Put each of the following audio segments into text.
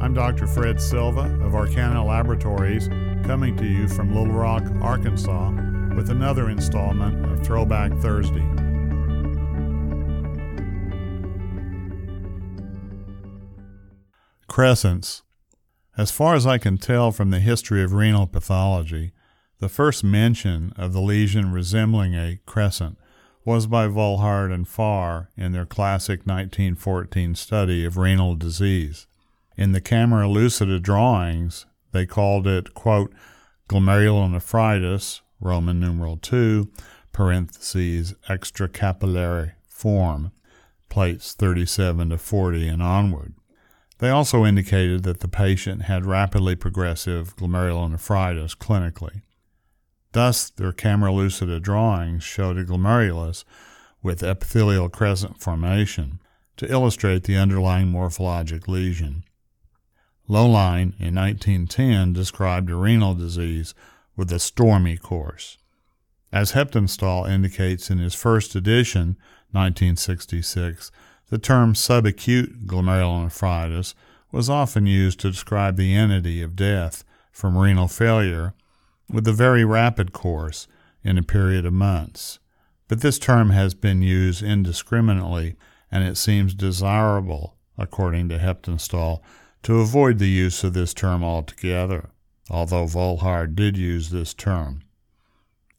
I'm Dr. Fred Silva of Arcana Laboratories, coming to you from Little Rock, Arkansas, with another installment of Throwback Thursday. Crescents. As far as I can tell from the history of renal pathology, the first mention of the lesion resembling a crescent was by Volhard and Fahr in their classic 1914 study of renal disease. In the camera lucida drawings, they called it, quote, glomerulonephritis, Roman numeral 2, parentheses, extracapillary form, plates 37 to 40 and onward. They also indicated that the patient had rapidly progressive glomerulonephritis clinically. Thus, their camera lucida drawings showed a glomerulus with epithelial crescent formation to illustrate the underlying morphologic lesion. Löhlein in 1910 described a renal disease with a stormy course. As Heptinstall indicates in his first edition, 1966, the term subacute glomerulonephritis was often used to describe the entity of death from renal failure with a very rapid course in a period of months. But this term has been used indiscriminately, and it seems desirable, according to Heptinstall, to avoid the use of this term altogether, although Volhard did use this term.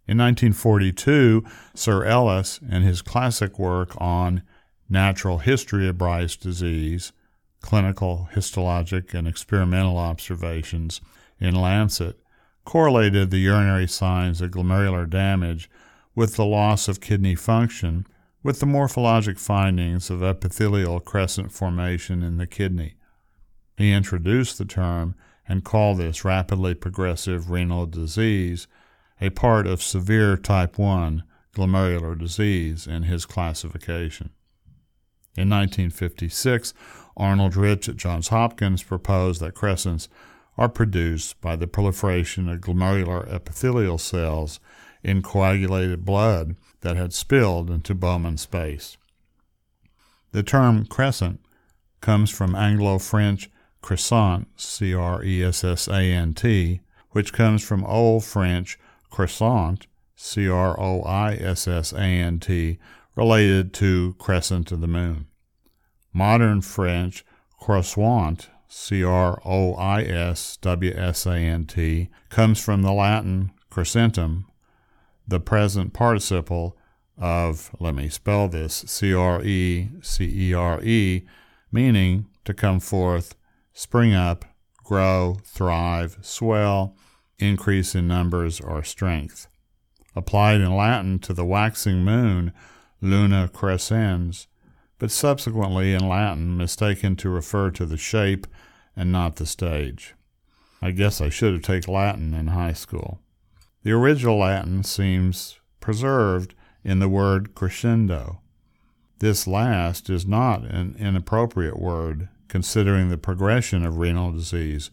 In 1942, Sir Ellis, in his classic work on Natural History of Bright's Disease, Clinical, Histologic, and Experimental Observations in Lancet, correlated the urinary signs of glomerular damage with the loss of kidney function with the morphologic findings of epithelial crescent formation in the kidney. He introduced the term and called this rapidly progressive renal disease a part of severe type 1 glomerular disease in his classification. In 1956, Arnold Rich at Johns Hopkins proposed that crescents are produced by the proliferation of glomerular epithelial cells in coagulated blood that had spilled into Bowman space. The term crescent comes from Anglo French crescent, C R E S S A N T, which comes from Old French croissant, C R O I S S A N T, related to crescent of the moon. Modern French croissant, C R O I S W S A N T, comes from the Latin crescentum, the present participle of, let me spell this, C R E C E R E, meaning to come forth, spring up, grow, thrive, swell, increase in numbers or strength. Applied in Latin to the waxing moon, luna crescens, but subsequently in Latin mistaken to refer to the shape and not the stage. I guess I should have taken Latin in high school. The original Latin seems preserved in the word crescendo. This last is not an inappropriate word considering the progression of renal disease,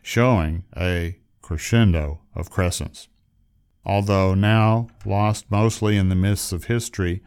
showing a crescendo of crescents. Although now lost mostly in the mists of history,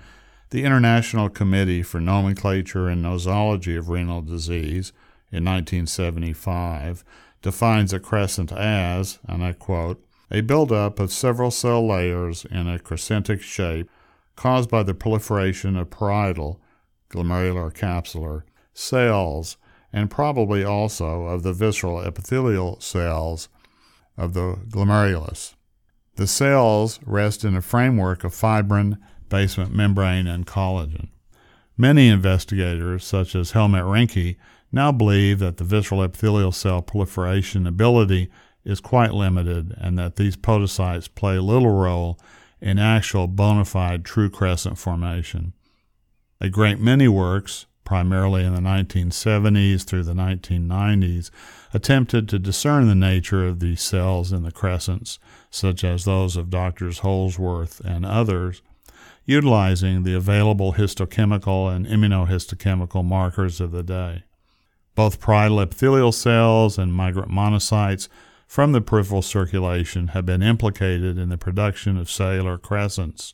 the International Committee for Nomenclature and Nosology of Renal Disease in 1975 defines a crescent as, and I quote, a buildup of several cell layers in a crescentic shape caused by the proliferation of parietal, glomerular capsular, cells, and probably also of the visceral epithelial cells of the glomerulus. The cells rest in a framework of fibrin, basement membrane, and collagen. Many investigators, such as Helmut Rennke, now believe that the visceral epithelial cell proliferation ability is quite limited and that these podocytes play little role in actual bona fide true crescent formation. A great many works, primarily in the 1970s through the 1990s, attempted to discern the nature of these cells in the crescents, such as those of Drs. Holdsworth and others, utilizing the available histochemical and immunohistochemical markers of the day. Both parietal epithelial cells and migrant monocytes from the peripheral circulation have been implicated in the production of cellular crescents.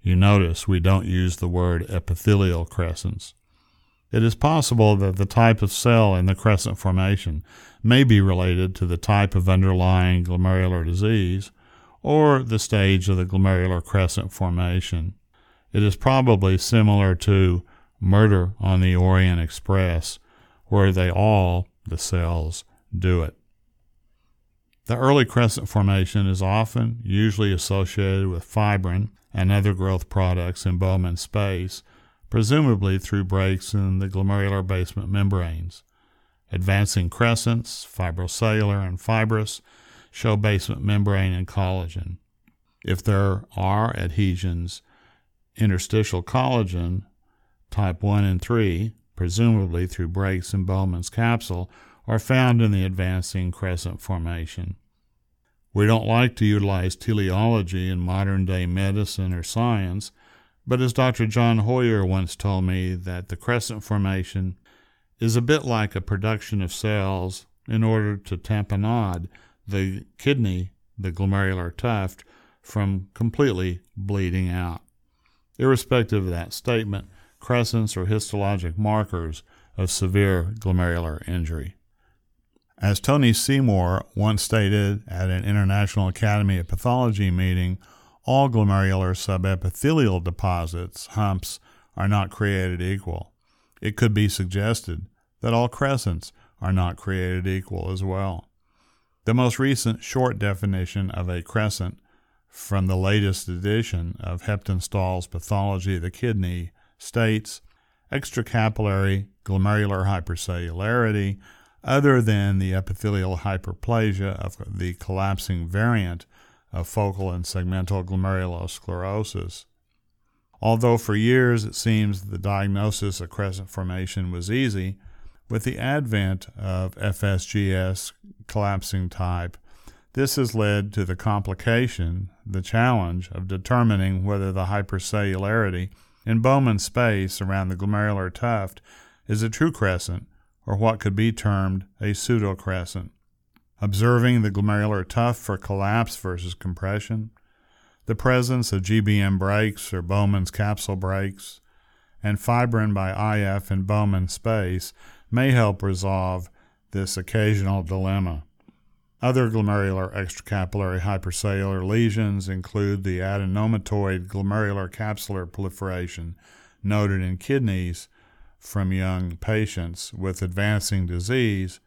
You notice we don't use the word epithelial crescents. It is possible that the type of cell in the crescent formation may be related to the type of underlying glomerular disease or the stage of the glomerular crescent formation. It is probably similar to Murder on the Orient Express, where they all, the cells, do it. The early crescent formation is often usually associated with fibrin and other growth products in Bowman space, presumably through breaks in the glomerular basement membranes. Advancing crescents, fibrocellular and fibrous, show basement membrane and collagen. If there are adhesions, interstitial collagen, type 1 and 3, presumably through breaks in Bowman's capsule, are found in the advancing crescent formation. We don't like to utilize teleology in modern day medicine or science, but as Dr. John Hoyer once told me, that the crescent formation is a bit like a production of cells in order to tamponade the kidney, the glomerular tuft, from completely bleeding out. Irrespective of that statement, crescents are histologic markers of severe glomerular injury. As Tony Seymour once stated at an International Academy of Pathology meeting, all glomerular subepithelial deposits, humps, are not created equal. It could be suggested that all crescents are not created equal as well. The most recent short definition of a crescent from the latest edition of Heptinstall's Pathology of the Kidney states extracapillary glomerular hypercellularity other than the epithelial hyperplasia of the collapsing variant of focal and segmental glomerulosclerosis. Although for years it seems the diagnosis of crescent formation was easy, with the advent of FSGS collapsing type, this has led to the complication, the challenge of determining whether the hypercellularity in Bowman space around the glomerular tuft is a true crescent or what could be termed a pseudocrescent. Observing the glomerular tuft for collapse versus compression, the presence of GBM breaks or Bowman's capsule breaks, and fibrin by IF in Bowman space may help resolve this occasional dilemma. Other glomerular extracapillary hypercellular lesions include the adenomatoid glomerular capsular proliferation noted in kidneys from young patients with advancing disease,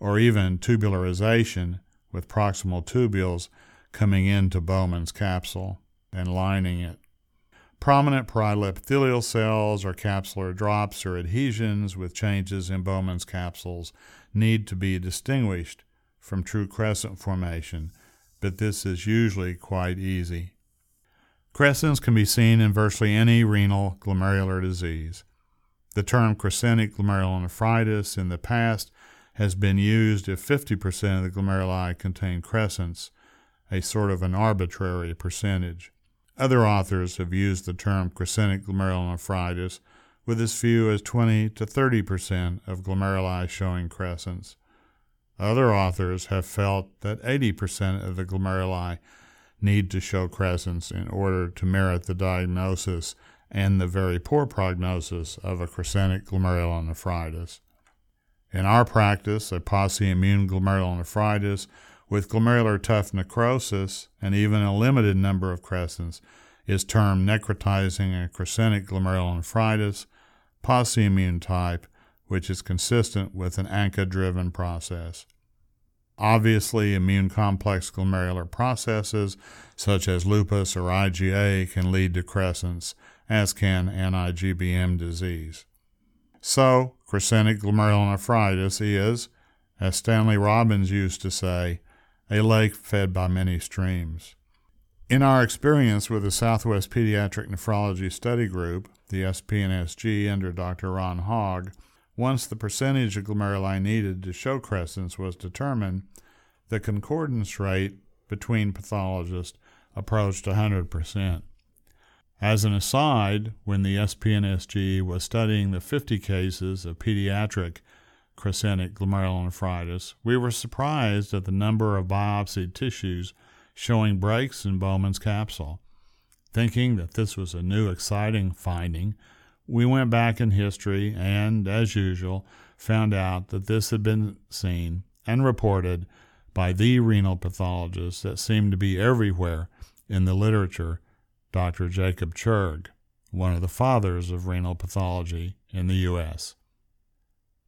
or even tubularization with proximal tubules coming into Bowman's capsule and lining it. Prominent parietal epithelial cells or capsular drops or adhesions with changes in Bowman's capsules need to be distinguished from true crescent formation, but this is usually quite easy. Crescents can be seen in virtually any renal glomerular disease. The term crescentic glomerulonephritis in the past has been used if 50% of the glomeruli contain crescents, a sort of an arbitrary percentage. Other authors have used the term crescentic glomerulonephritis with as few as 20 to 30% of glomeruli showing crescents. Other authors have felt that 80% of the glomeruli need to show crescents in order to merit the diagnosis and the very poor prognosis of a crescentic glomerulonephritis. In our practice, a pauci-immune glomerulonephritis with glomerular tuft necrosis and even a limited number of crescents is termed necrotizing and crescentic glomerulonephritis, pauci-immune type, which is consistent with an ANCA driven process. Obviously, immune complex glomerular processes such as lupus or IgA can lead to crescents, as can anti-GBM disease. So, crescentic glomerulonephritis is, as Stanley Robbins used to say, a lake fed by many streams. In our experience with the Southwest Pediatric Nephrology Study Group, the SPNSG under Dr. Ron Hogg, once the percentage of glomeruli needed to show crescents was determined, the concordance rate between pathologists approached 100%. As an aside, when the SPNSG was studying the 50 cases of pediatric crescentic glomerulonephritis, we were surprised at the number of biopsied tissues showing breaks in Bowman's capsule. Thinking that this was a new exciting finding, We went back in history and, as usual, found out that this had been seen and reported by the renal pathologist that seemed to be everywhere in the literature, Dr. Jacob Churg, one of the fathers of renal pathology in the U.S.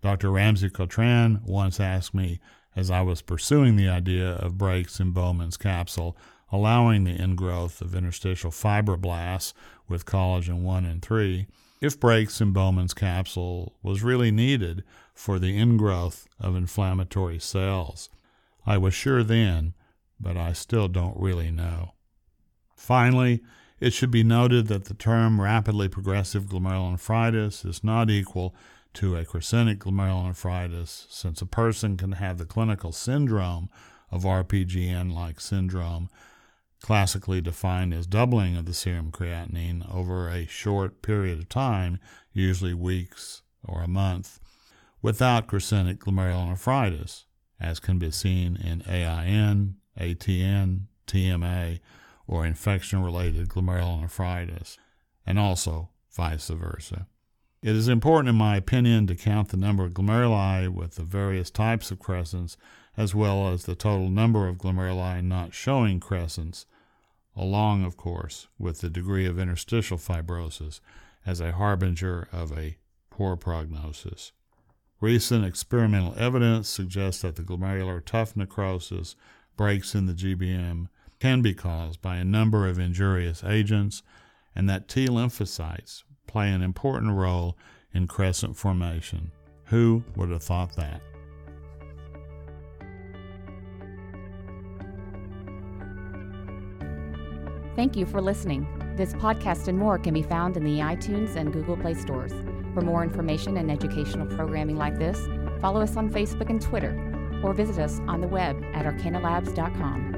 Dr. Ramzi Cotran once asked me, as I was pursuing the idea of breaks in Bowman's capsule, allowing the ingrowth of interstitial fibroblasts with collagen 1 and 3, if breaks in Bowman's capsule was really needed for the ingrowth of inflammatory cells. I was sure then, but I still don't really know. Finally, it should be noted that the term rapidly progressive glomerulonephritis is not equal to a crescentic glomerulonephritis, since a person can have the clinical syndrome of RPGN like syndrome classically defined as doubling of the serum creatinine over a short period of time, usually weeks or a month, without crescentic glomerulonephritis, as can be seen in AIN, ATN, TMA, or infection related glomerulonephritis, and also vice versa. It is important, in my opinion, to count the number of glomeruli with the various types of crescents, as well as the total number of glomeruli not showing crescents, along, of course, with the degree of interstitial fibrosis as a harbinger of a poor prognosis. Recent experimental evidence suggests that the glomerular tuft necrosis breaks in the GBM can be caused by a number of injurious agents, and that T lymphocytes play an important role in crescent formation. Who would have thought that? Thank you for listening. This podcast and more can be found in the iTunes and Google Play stores. For more information and educational programming like this, follow us on Facebook and Twitter, or visit us on the web at arcanalabs.com.